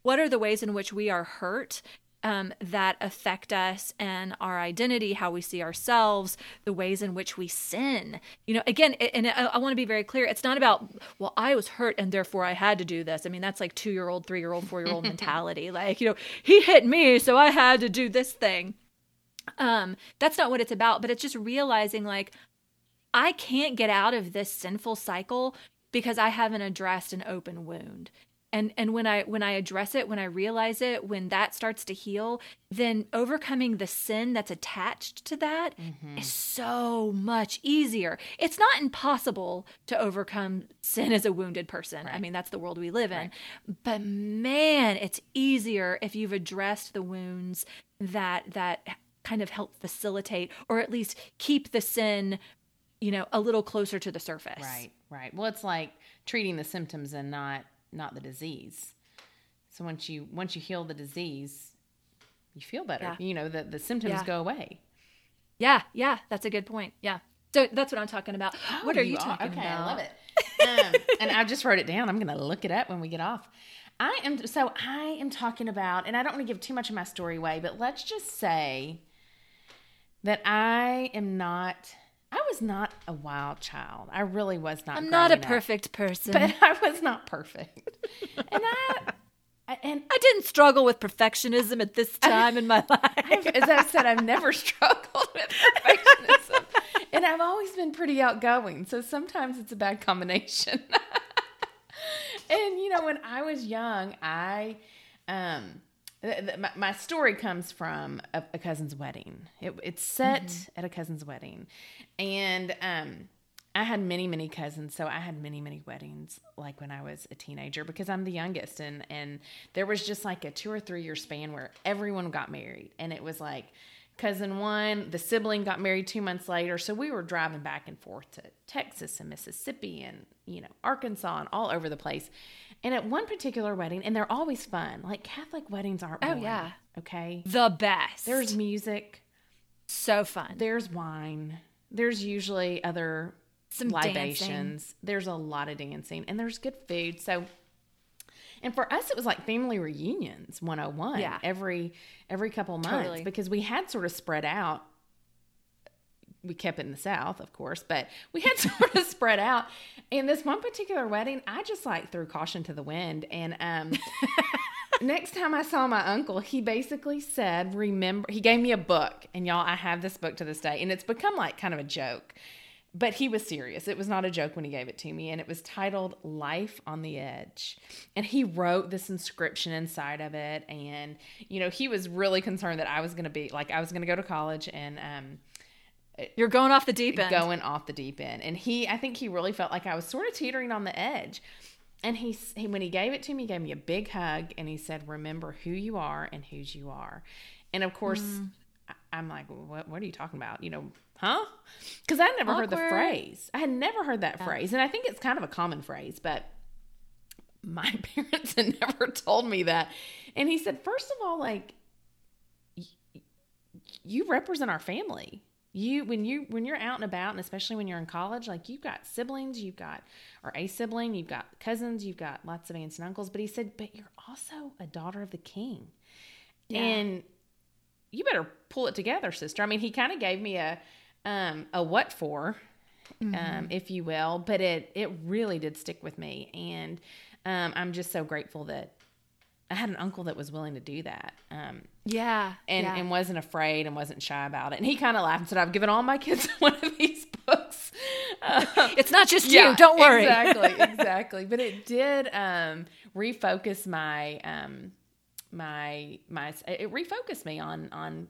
Speaker 1: what are the ways in which we are hurt um, that affect us and our identity, how we see ourselves, the ways in which we sin. You know, again, and I, I want to be very clear. It's not about, well, I was hurt and therefore I had to do this. I mean, that's like two year old, three year old, four year old mentality. Like, you know, he hit me, so I had to do this thing. Um, that's not what it's about, but it's just realizing like I can't get out of this sinful cycle because I haven't addressed an open wound. And and when I when I address it, when I realize it, when that starts to heal, then overcoming the sin that's attached to that
Speaker 2: Mm-hmm.
Speaker 1: is so much easier. It's not impossible to overcome sin as a wounded person. I mean, that's the world we live in. But man, it's easier if you've addressed the wounds that that kind of help facilitate or at least keep the sin, you know, a little closer to the surface.
Speaker 2: Right, right. Well, it's like treating the symptoms and not not the disease. So once you once you heal the disease, you feel better.
Speaker 1: Yeah.
Speaker 2: You know, the the symptoms
Speaker 1: Yeah.
Speaker 2: go away.
Speaker 1: Yeah, yeah, that's a good point. Yeah. So that's what I'm talking about. what
Speaker 2: Oh,
Speaker 1: are you,
Speaker 2: are-
Speaker 1: talking
Speaker 2: okay,
Speaker 1: about?
Speaker 2: I love it. Um, and I just wrote it down. I'm going to look it up when we get off. I am so I am talking about, and I don't want to give too much of my story away, but let's just say that I am not. I was not a wild child. I really was not.
Speaker 1: I'm not a
Speaker 2: up.
Speaker 1: perfect person.
Speaker 2: but I was not perfect. And I, I- and
Speaker 1: I didn't struggle with perfectionism at this time in my life.
Speaker 2: I've, as I said, I've never struggled with perfectionism, and I've always been pretty outgoing. So sometimes it's a bad combination. and you know, when I was young, I, um, my, story comes from a, a cousin's wedding. It, it's set at a cousin's wedding, and um. I had many, many cousins, so I had many, many weddings like when I was a teenager because I'm the youngest and and there was just like a 2 or 3 year span where everyone got married and it was like cousin 1, the sibling got married 2 months later, so we were driving back and forth to Texas and Mississippi and you know, Arkansas and all over the place. And at one particular wedding and they're always fun. Like Catholic weddings aren't
Speaker 1: Oh,
Speaker 2: boring,
Speaker 1: yeah.
Speaker 2: okay?
Speaker 1: the best.
Speaker 2: There's music,
Speaker 1: so fun.
Speaker 2: there's wine. There's usually other
Speaker 1: Some
Speaker 2: libations. There's a lot of dancing and there's good food. So and for us it was like family reunions 101
Speaker 1: Yeah.
Speaker 2: every every couple months
Speaker 1: Totally.
Speaker 2: because we had sort of spread out we kept it in the south of course but we had sort of spread out and this one particular wedding i just like threw caution to the wind and um next time I saw my uncle, he basically said, Remember, he gave me a book. And y'all, I have this book to this day. And it's become like kind of a joke. But he was serious. It was not a joke when he gave it to me. And it was titled Life on the Edge. And he wrote this inscription inside of it. And, you know, he was really concerned that I was going to be like, I was going to go to college and, um,
Speaker 1: You're going off the deep end.
Speaker 2: going off the deep end. And he, I think he really felt like I was sort of teetering on the edge. And he, he, when he gave it to me, he gave me a big hug and he said, "Remember who you are and whose you are." And of course, mm. I- I'm like, "What? What are you talking about? You know, huh?" Because I never heard the phrase. I had never heard that phrase, and I think it's kind of a common phrase, but my parents had never told me that. And he said, first of all, like you represent our family. You when you when you're out and about, and especially when you're in college, like you've got siblings, you've got or a sibling, you've got cousins, you've got lots of aunts and uncles. But he said, but you're also a daughter of the king,
Speaker 1: Yeah.
Speaker 2: and you better pull it together, sister. I mean, he kind of gave me a um, a what for, um, if you will, but it it really did stick with me, and um, I'm just so grateful that I had an uncle that was willing to do that. Um,
Speaker 1: Yeah.
Speaker 2: and,
Speaker 1: yeah.
Speaker 2: and wasn't afraid and wasn't shy about it. And he kind of laughed and said, I've given all my kids one of these books. Um,
Speaker 1: it's not just you. Don't worry.
Speaker 2: Exactly, exactly. But it did um, refocus my um, my my it refocused me on on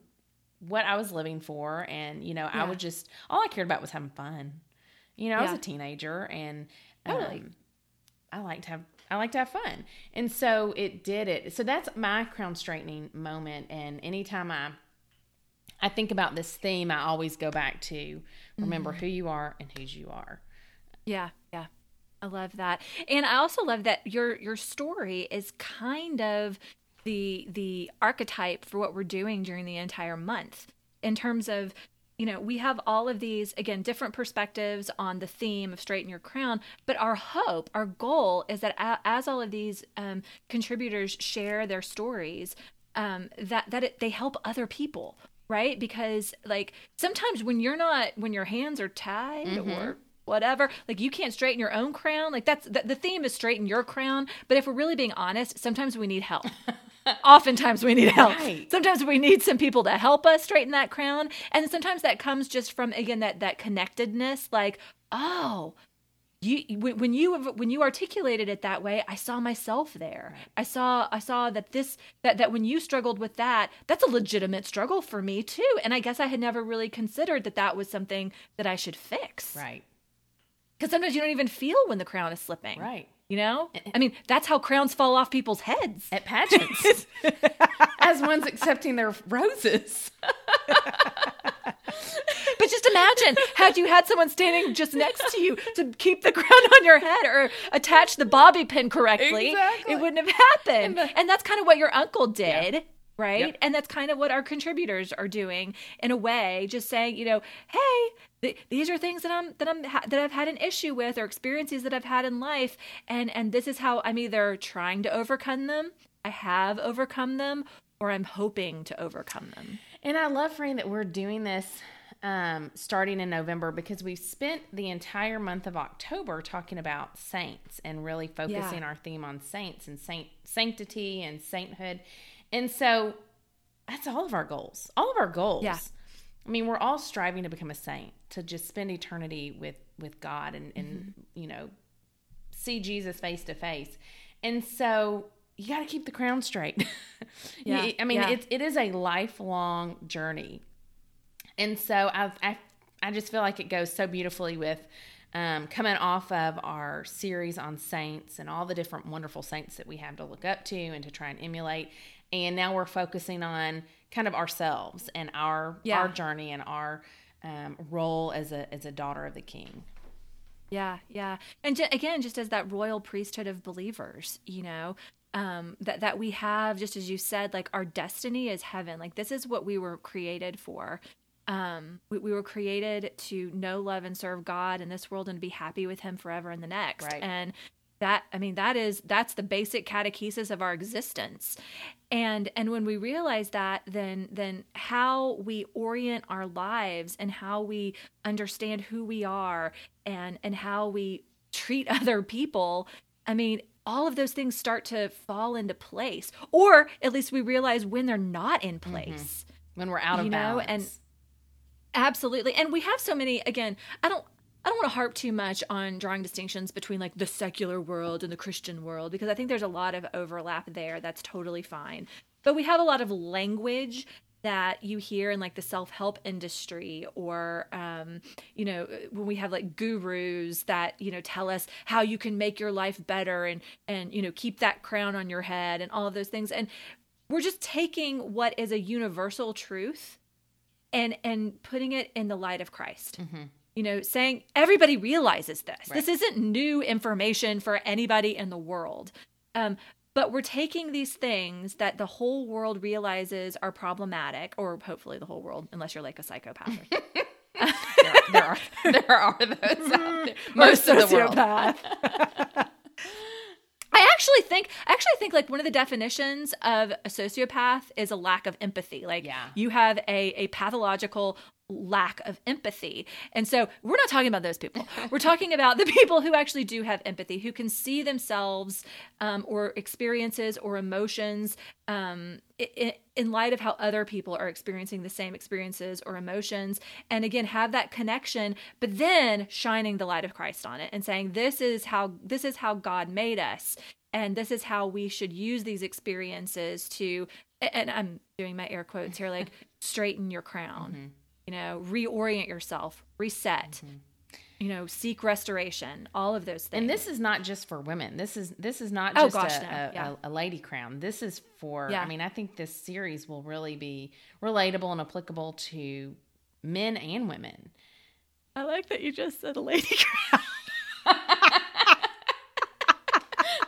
Speaker 2: what I was living for, and you know, I
Speaker 1: Yeah.
Speaker 2: would just all I cared about was having fun. You know, I was a teenager, and um,
Speaker 1: Totally.
Speaker 2: I liked to have I like to have fun. And so it did it. So that's my crown straightening moment and anytime I I think about this theme, I always go back to remember
Speaker 1: Mm-hmm.
Speaker 2: who you are and whose you are.
Speaker 1: Yeah, yeah. I love that. And I also love that your your story is kind of the the archetype for what we're doing during the entire month in terms of you know, we have all of these again different perspectives on the theme of straighten your crown, but our hope, our goal is that as all of these um, contributors share their stories, um, that that it, they help other people, right? Because like sometimes when you're not when your hands are tied or whatever like you can't straighten your own crown. Like that's the, the theme is straighten your crown but if we're really being honest sometimes we need help oftentimes we need help.
Speaker 2: Right.
Speaker 1: Sometimes we need some people to help us straighten that crown, and sometimes that comes just from again that that connectedness. Like, oh, you when you when you articulated it that way i saw myself there i saw i saw that this that that when you struggled with that that's a legitimate struggle for me too and i guess i had never really considered that that was something that i should fix
Speaker 2: Right.
Speaker 1: because sometimes you don't even feel when the crown is slipping
Speaker 2: Right.
Speaker 1: You know i mean that's how crowns fall off people's heads
Speaker 2: At pageants. As one's accepting their roses.
Speaker 1: But just imagine had you had someone standing just next to you to keep the crown on your head or attach the bobby pin correctly,
Speaker 2: Exactly.
Speaker 1: it wouldn't have happened.
Speaker 2: And
Speaker 1: And, that's kind of what your uncle did. Right.
Speaker 2: Yep.
Speaker 1: And that's kind of what our contributors are doing in a way, just saying, you know, hey, th- these are things that I'm that I'm ha- that I've had an issue with or experiences that I've had in life, and and this is how I'm either trying to overcome them, I have overcome them, or I'm hoping to overcome them.
Speaker 2: And I love, Franny, that we're doing this um, starting in November because we've spent the entire month of October talking about saints and really focusing
Speaker 1: Yeah.
Speaker 2: our theme on saints and saint sanctity and sainthood. And so that's all of our goals. All of our goals.
Speaker 1: Yeah.
Speaker 2: I mean, we're all striving to become a saint, to just spend eternity with with God and and
Speaker 1: Mm-hmm.
Speaker 2: you know see Jesus face to face. And so you got to keep the crown straight.
Speaker 1: Yeah,
Speaker 2: I mean,
Speaker 1: yeah.
Speaker 2: it's it is a lifelong journey. And so I've, I I just feel like it goes so beautifully with um, coming off of our series on saints and all the different wonderful saints that we have to look up to and to try and emulate. And now we're focusing on kind of ourselves and our
Speaker 1: Yeah.
Speaker 2: our journey and our um, role as a as a daughter of the King.
Speaker 1: Yeah, yeah. And ju- again, just as that royal priesthood of believers, you know, um, that that we have, just as you said, like our destiny is heaven. Like this is what we were created for. Um, we, we were created to know, love, and serve God in this world and be happy with Him forever in the next.
Speaker 2: Right.
Speaker 1: And that, I mean, that is that's the basic catechesis of our existence. And and when we realize that, then then how we orient our lives and how we understand who we are and and how we treat other people, I mean, all of those things start to fall into place. Or at least we realize when they're not in mm-hmm. place.
Speaker 2: When we're out of
Speaker 1: You know,
Speaker 2: balance.
Speaker 1: and- Absolutely. And we have so many again, I don't I don't want to harp too much on drawing distinctions between like the secular world and the Christian world because I think there's a lot of overlap there. That's totally fine. But we have a lot of language that you hear in like the self-help industry or um, you know when we have like gurus that you know tell us how you can make your life better and and you know keep that crown on your head and all of those things and we're just taking what is a universal truth and and putting it in the light of Christ. You know, saying everybody realizes this. This isn't new information for anybody in the world. Um, but we're taking these things that the whole world realizes are problematic, or hopefully the whole world, unless you're like a psychopath. Or
Speaker 2: there, are, there are those out there. Most of the world.
Speaker 1: I actually think I actually think like one of the definitions of a sociopath is a lack of empathy. Like
Speaker 2: Yeah.
Speaker 1: you have a a pathological lack of empathy. And so we're not talking about those people. We're talking about the people who actually do have empathy, who can see themselves um, or experiences or emotions um, in, in light of how other people are experiencing the same experiences or emotions. And again, have that connection, but then shining the light of Christ on it and saying, this is how, this is how God made us. And this is how we should use these experiences to, and I'm doing my air quotes here, like straighten your crown you know, reorient yourself, reset, mm-hmm. you know, seek restoration, all of those things.
Speaker 2: And this is not just for women. This is this is not
Speaker 1: Oh,
Speaker 2: just
Speaker 1: gosh,
Speaker 2: a,
Speaker 1: no.
Speaker 2: a,
Speaker 1: Yeah.
Speaker 2: a, a lady crown. This is for.
Speaker 1: Yeah.
Speaker 2: I mean, I think this series will really be relatable and applicable to men and women.
Speaker 1: I like that you just said a lady crown.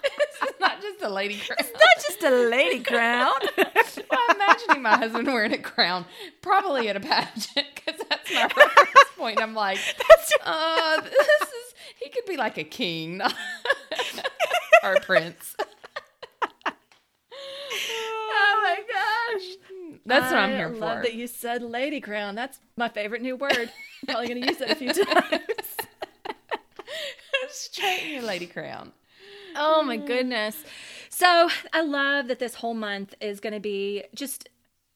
Speaker 2: This is not just a lady crown.
Speaker 1: Not just a lady crown.
Speaker 2: I'm imagining my husband wearing a crown, probably at a pageant, because that's my reference point. I'm like,
Speaker 1: That's your-
Speaker 2: uh, this is. He could be like a king, or a prince.
Speaker 1: oh my gosh.
Speaker 2: That's what I'm
Speaker 1: I
Speaker 2: here
Speaker 1: love
Speaker 2: for.
Speaker 1: that you said lady crown. That's my favorite new word. Probably going to use it a few times.
Speaker 2: Straighten your lady crown.
Speaker 1: Oh my goodness. So I love that this whole month is going to be just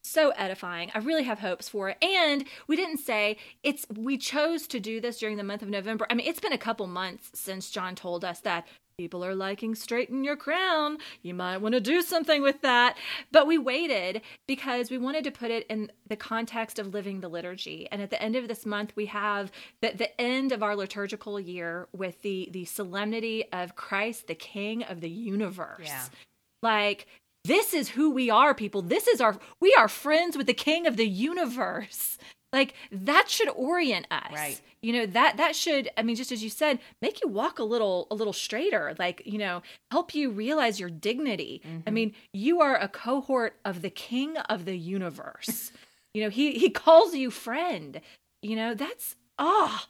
Speaker 1: so edifying. I really have hopes for it. And we didn't say it's we chose to do this during the month of November. I mean, it's been a couple months since John told us that people are liking straighten your crown. You might want to do something with that. But we waited because we wanted to put it in the context of living the liturgy. And at the end of this month, we have the, the end of our liturgical year with the the solemnity of Christ, the King of the universe.
Speaker 2: Yeah.
Speaker 1: Like this is who we are, people. This is our we are friends with the King of the universe. Like that should orient us.
Speaker 2: Right.
Speaker 1: You know, that that should, I mean, just as you said, make you walk a little a little straighter, like, you know, help you realize your dignity. I mean, you are a cohort of the king of the universe. you know, he he calls you friend. You know, that's ah,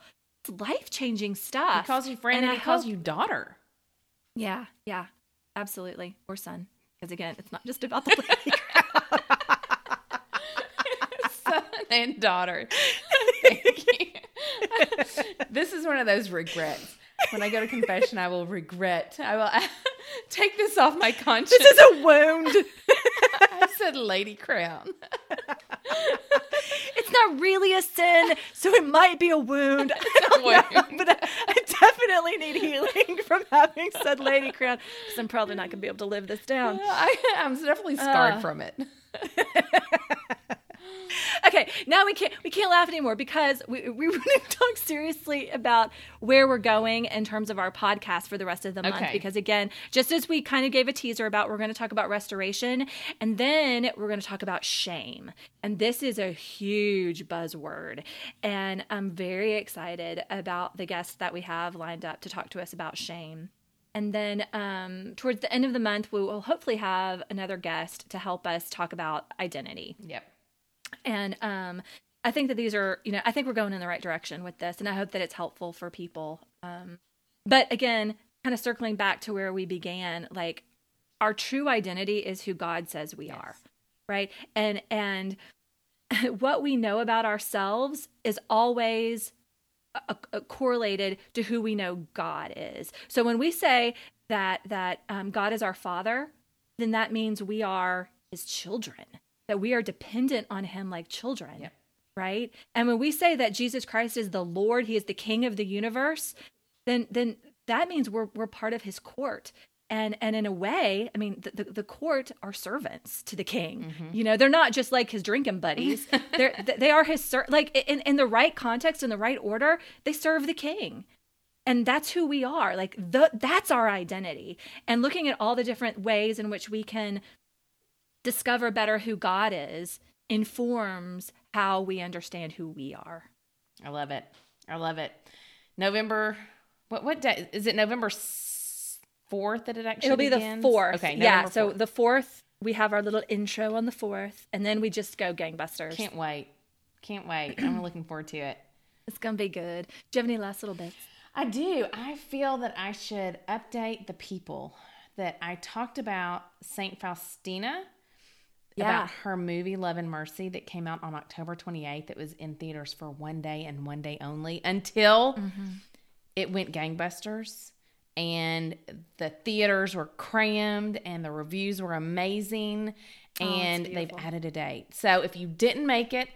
Speaker 1: oh, life-changing stuff.
Speaker 2: He calls you friend and,
Speaker 1: I
Speaker 2: he calls you daughter.
Speaker 1: Yeah, yeah. Absolutely. Or son. Because again, it's not just about the lady
Speaker 2: Son and daughter. Thank you. this is one of those regrets. When I go to confession, I will regret. I will take this off my conscience.
Speaker 1: This is a wound.
Speaker 2: I said lady crown.
Speaker 1: it's not really a sin, so it might be a wound. I don't know, but I, I definitely need healing from having said lady crown because I'm probably not going to be able to live this down.
Speaker 2: I, I'm definitely scarred
Speaker 1: Uh.
Speaker 2: from it.
Speaker 1: Okay, now we can't we can't laugh anymore because we we want to talk seriously about where we're going in terms of our podcast for the rest of the month.
Speaker 2: Okay.
Speaker 1: Because again, just as we kind of gave a teaser about, we're going to talk about restoration, and then we're going to talk about shame. And this is a huge buzzword, and I'm very excited about the guests that we have lined up to talk to us about shame. And then um, towards the end of the month, we will hopefully have another guest to help us talk about identity.
Speaker 2: Yep.
Speaker 1: And um, I think that these are, you know, I think we're going in the right direction with this, and I hope that it's helpful for people. Um, but again, kind of circling back to where we began, like our true identity is who God says we are, right? And and what we know about ourselves is always a, a correlated to who we know God is. So when we say that that um, God is our Father, then that means we are His children. That we are dependent on Him like children,
Speaker 2: Yep.
Speaker 1: right? And when we say that Jesus Christ is the Lord, He is the King of the universe, then then that means we're we're part of His court. And and in a way, I mean, the, the, the court are servants to the king. Mm-hmm. You know, they're not just like his drinking buddies. they're they are his ser- like in in the right context, in the right order, they serve the king and that's who we are like the that's our identity and looking at all the different ways in which we can discover better who god is informs how we understand who we are
Speaker 2: I love it. I love it. November. What what day is it? November fourth that it actually.
Speaker 1: it'll be
Speaker 2: begins?
Speaker 1: the fourth
Speaker 2: Okay.
Speaker 1: yeah
Speaker 2: November
Speaker 1: so the fourth we have our little intro on the fourth and then we just go gangbusters
Speaker 2: can't wait. Can't wait. I'm looking forward to it.
Speaker 1: it's gonna be good do you have any last little bits
Speaker 2: I do. I feel that I should update the people that I talked about Saint Faustina
Speaker 1: Yeah.
Speaker 2: about her movie Love and Mercy that came out on October 28th. It was in theaters for one day and one day only until mm-hmm. it went gangbusters and the theaters were crammed and the reviews were amazing oh, and they've added a date. So if you didn't make it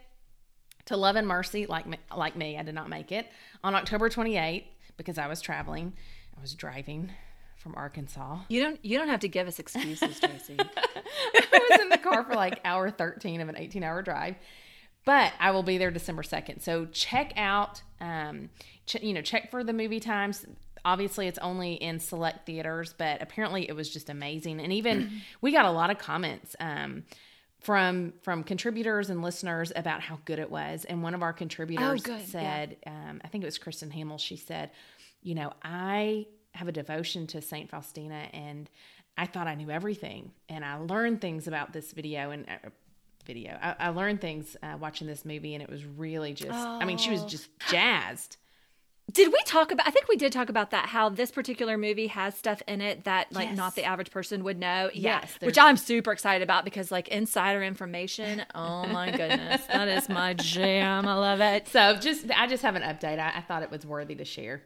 Speaker 2: to Love and Mercy like me, like me, I did not make it on October 28th because I was traveling. I was driving from Arkansas.
Speaker 1: you don't you don't have to give us excuses tracy
Speaker 2: I was in the car for like hour 13 of an 18 hour drive. But I will be there December 2nd. So check out, um, ch- you know, check for the movie times. Obviously, it's only in select theaters, but apparently it was just amazing. And even we got a lot of comments um, from from contributors and listeners about how good it was. And one of our contributors
Speaker 1: good, yeah.
Speaker 2: said, um, I think it was Kristen Hamill. She said, you know, I have a devotion to Saint Faustina, and I thought I knew everything, and I learned things about this video and. Uh, video I, I learned things uh, watching this movie and it was really just i mean she was
Speaker 1: Oh.
Speaker 2: just jazzed
Speaker 1: Did we talk about? I think we did talk about that. How this particular movie has stuff in it that like
Speaker 2: Yes.
Speaker 1: not the average person would know. Yeah,
Speaker 2: Yes,
Speaker 1: which I'm super excited about because like insider information. Oh my goodness, that is my jam. I love it.
Speaker 2: so just i just have an update i, I thought it was worthy to share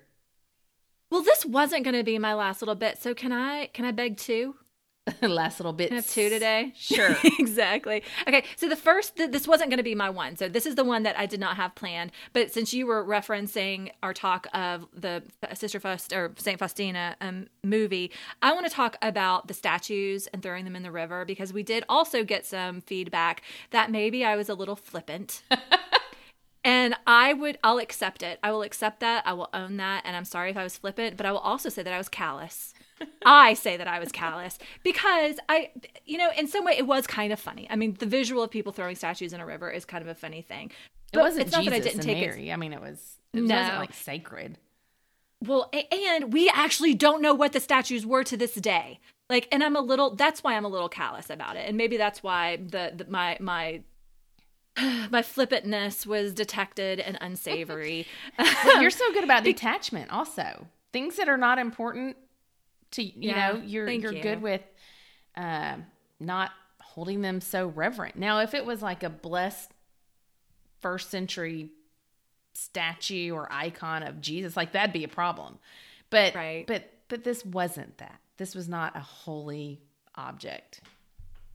Speaker 1: Well, this wasn't going to be my last little bit, so can I can I beg two?
Speaker 2: last little bit.
Speaker 1: have two today.
Speaker 2: Sure.
Speaker 1: exactly. Okay. So the first, th- this wasn't going to be my one. So this is the one that I did not have planned. But since you were referencing our talk of the Sister Faust or Saint Faustina um, movie, I want to talk about the statues and throwing them in the river because we did also get some feedback that maybe I was a little flippant. And I would, I'll accept it. I will accept that. I will own that. And I'm sorry if I was flippant, but I will also say that I was callous. I say that I was callous because I, you know, in some way it was kind of funny. I mean, the visual of people throwing statues in a river is kind of a funny thing.
Speaker 2: It wasn't it's Jesus not that I didn't take Mary. It. I mean, it was. It no. wasn't like sacred.
Speaker 1: Well, and we actually don't know what the statues were to this day. Like, and I'm a little. That's why I'm a little callous about it, and maybe that's why the, the my my my flippantness was detected and unsavory.
Speaker 2: you're so good about detachment also. Things that are not important to you yeah, know, you're you're you. good with uh, not holding them so reverent. Now, if it was like a blessed first century statue or icon of Jesus, like that'd be a problem. But right. but but this wasn't that. This was not a holy object.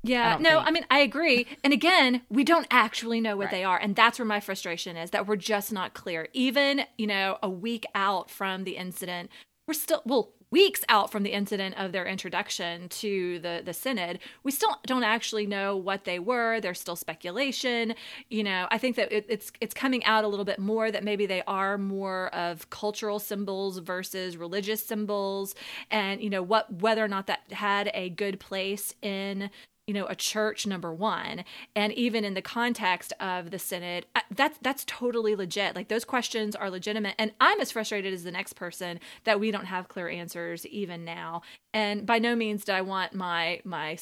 Speaker 1: Yeah, I no, think. I mean, I agree. And again, we don't actually know what right. they are. And that's where my frustration is that we're just not clear. Even, you know, a week out from the incident, we're still, well, weeks out from the incident of their introduction to the the synod we still don't actually know what they were there's still speculation you know i think that it, it's it's coming out a little bit more that maybe they are more of cultural symbols versus religious symbols and you know what whether or not that had a good place in you know a church number one and even in the context of the synod that's that's totally legit. Like those questions are legitimate and i'm as frustrated as the next person that we don't have clear answers even now. And by no means do i want my my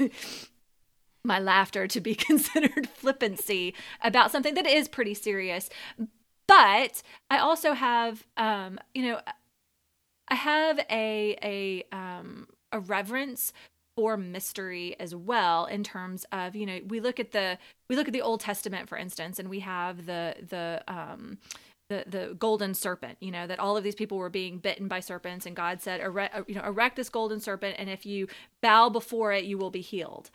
Speaker 1: my laughter to be considered flippancy about something that is pretty serious. But i also have um you know i have a a um a reverence for mystery as well in terms of you know we look at the we look at the old testament for instance and we have the the um the the golden serpent you know that all of these people were being bitten by serpents and god said erect, you know erect this golden serpent and if you bow before it you will be healed.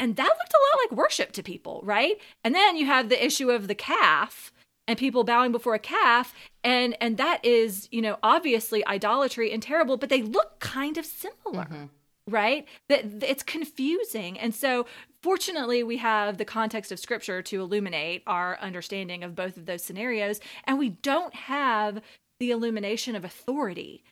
Speaker 1: And that looked a lot like worship to people right? And then you have the issue of the calf and people bowing before a calf and and that is you know obviously idolatry and terrible but they look kind of similar. Mm-hmm right? That it's confusing. And so fortunately we have the context of scripture to illuminate our understanding of both of those scenarios and we don't have the illumination of authority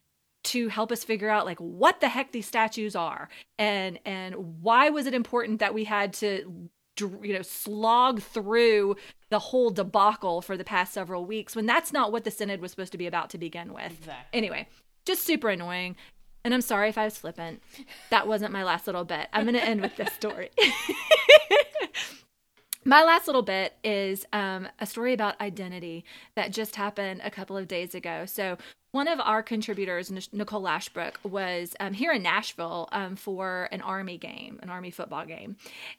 Speaker 1: to help us figure out like what the heck these statues are and and why was it important that we had to you know slog through the whole debacle for the past several weeks when that's not what the synod was supposed to be about to begin with. Exactly. anyway just super annoying and I'm sorry if I was flippant. That wasn't my last little bit. I'm going to end with this story. my last little bit is um, a story about identity that just happened a couple of days ago. So, one of our contributors, Nicole Lashbrook, was um, here in Nashville um, for an Army game, an Army football game.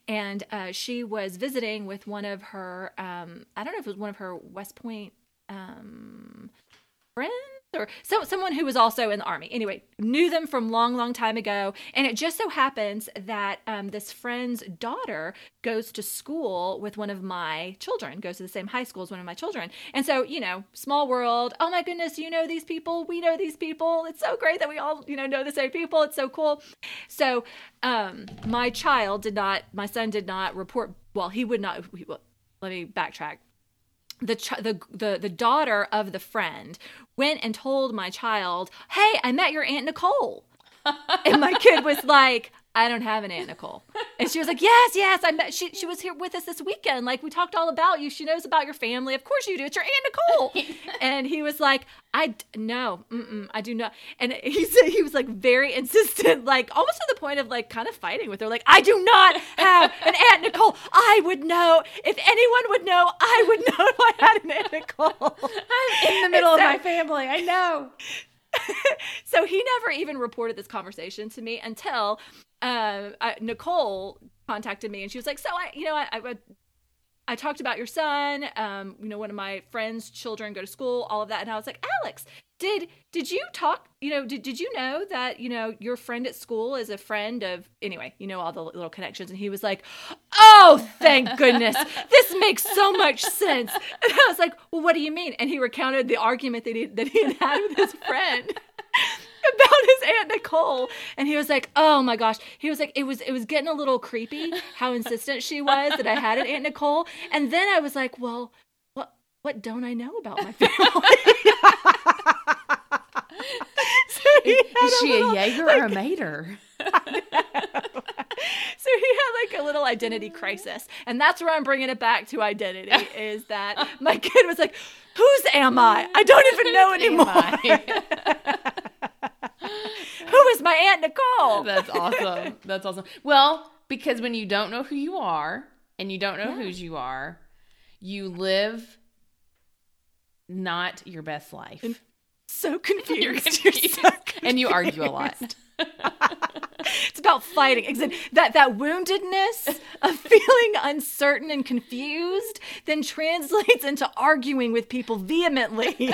Speaker 1: And uh, she was visiting with one of her, um, I don't know if it was one of her West Point um, friends or so, someone who was also in the army. Anyway, knew them from long, long time ago. And it just so happens that um, this friend's daughter goes to school with one of my children, goes to the same high school as one of my children. And so, you know, small world. Oh my goodness, you know these people. We know these people. It's so great that we all, you know, know the same people. It's so cool. So, um, my child did not, my son did not report. Well, he would not. He, well, let me backtrack the, ch- the the the daughter of the friend went and told my child, "Hey, I met your aunt Nicole." and my kid was like, I don't have an Aunt Nicole. And she was like, Yes, yes. I met she she was here with us this weekend. Like we talked all about you. She knows about your family. Of course you do. It's your Aunt Nicole. and he was like, I no, I do not. And he said he was like very insistent, like almost to the point of like kind of fighting with her. Like, I do not have an Aunt Nicole. I would know if anyone would know. I would know if I had an Aunt Nicole.
Speaker 2: I'm in the middle so, of my family. I know.
Speaker 1: so he never even reported this conversation to me until uh, I, Nicole contacted me and she was like, "So I, you know, I, I I talked about your son. Um, you know, one of my friends' children go to school, all of that. And I was like, Alex, did did you talk you know did, did you know that you know your friend at school is a friend of anyway you know all the little connections and he was like oh thank goodness this makes so much sense and i was like well what do you mean and he recounted the argument that he that he had had with his friend about his aunt nicole and he was like oh my gosh he was like it was it was getting a little creepy how insistent she was that i had an aunt nicole and then i was like well what what don't i know about my family
Speaker 2: Is she a Jaeger like, or a Mater? so he
Speaker 1: had like a little identity crisis. And that's where I'm bringing it back to identity is that my kid was like, whose am I? I don't even know anymore. Aunt Nicole?
Speaker 2: That's awesome. That's awesome. Well, because when you don't know who you are and you don't know yeah. whose you are, you live not your best life. And
Speaker 1: so confused. You're confused. So confused.
Speaker 2: and you argue a lot.
Speaker 1: it's about fighting. That that woundedness of feeling uncertain and confused then translates into arguing with people vehemently.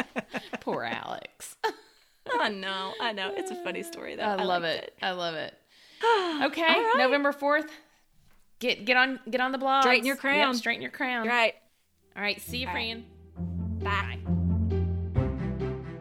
Speaker 2: Poor Alex.
Speaker 1: I know. I know. It's a funny story though. I,
Speaker 2: I love it. it. I love it. Okay, right. November 4th. Get get on get on the blog.
Speaker 1: Straighten your crown. Yep,
Speaker 2: straighten your crown.
Speaker 1: right.
Speaker 2: All right. See you, Fran.
Speaker 1: Bye. Bye.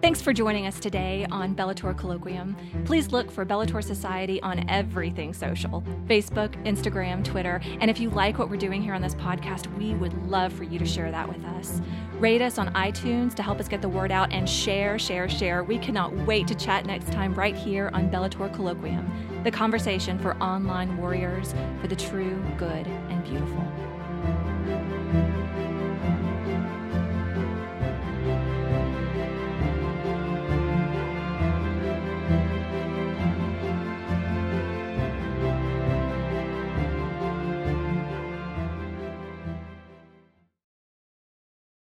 Speaker 1: Thanks for joining us today on Bellator Colloquium. Please look for Bellator Society on everything social Facebook, Instagram, Twitter. And if you like what we're doing here on this podcast, we would love for you to share that with us. Rate us on iTunes to help us get the word out and share, share, share. We cannot wait to chat next time right here on Bellator Colloquium, the conversation for online warriors for the true, good, and beautiful.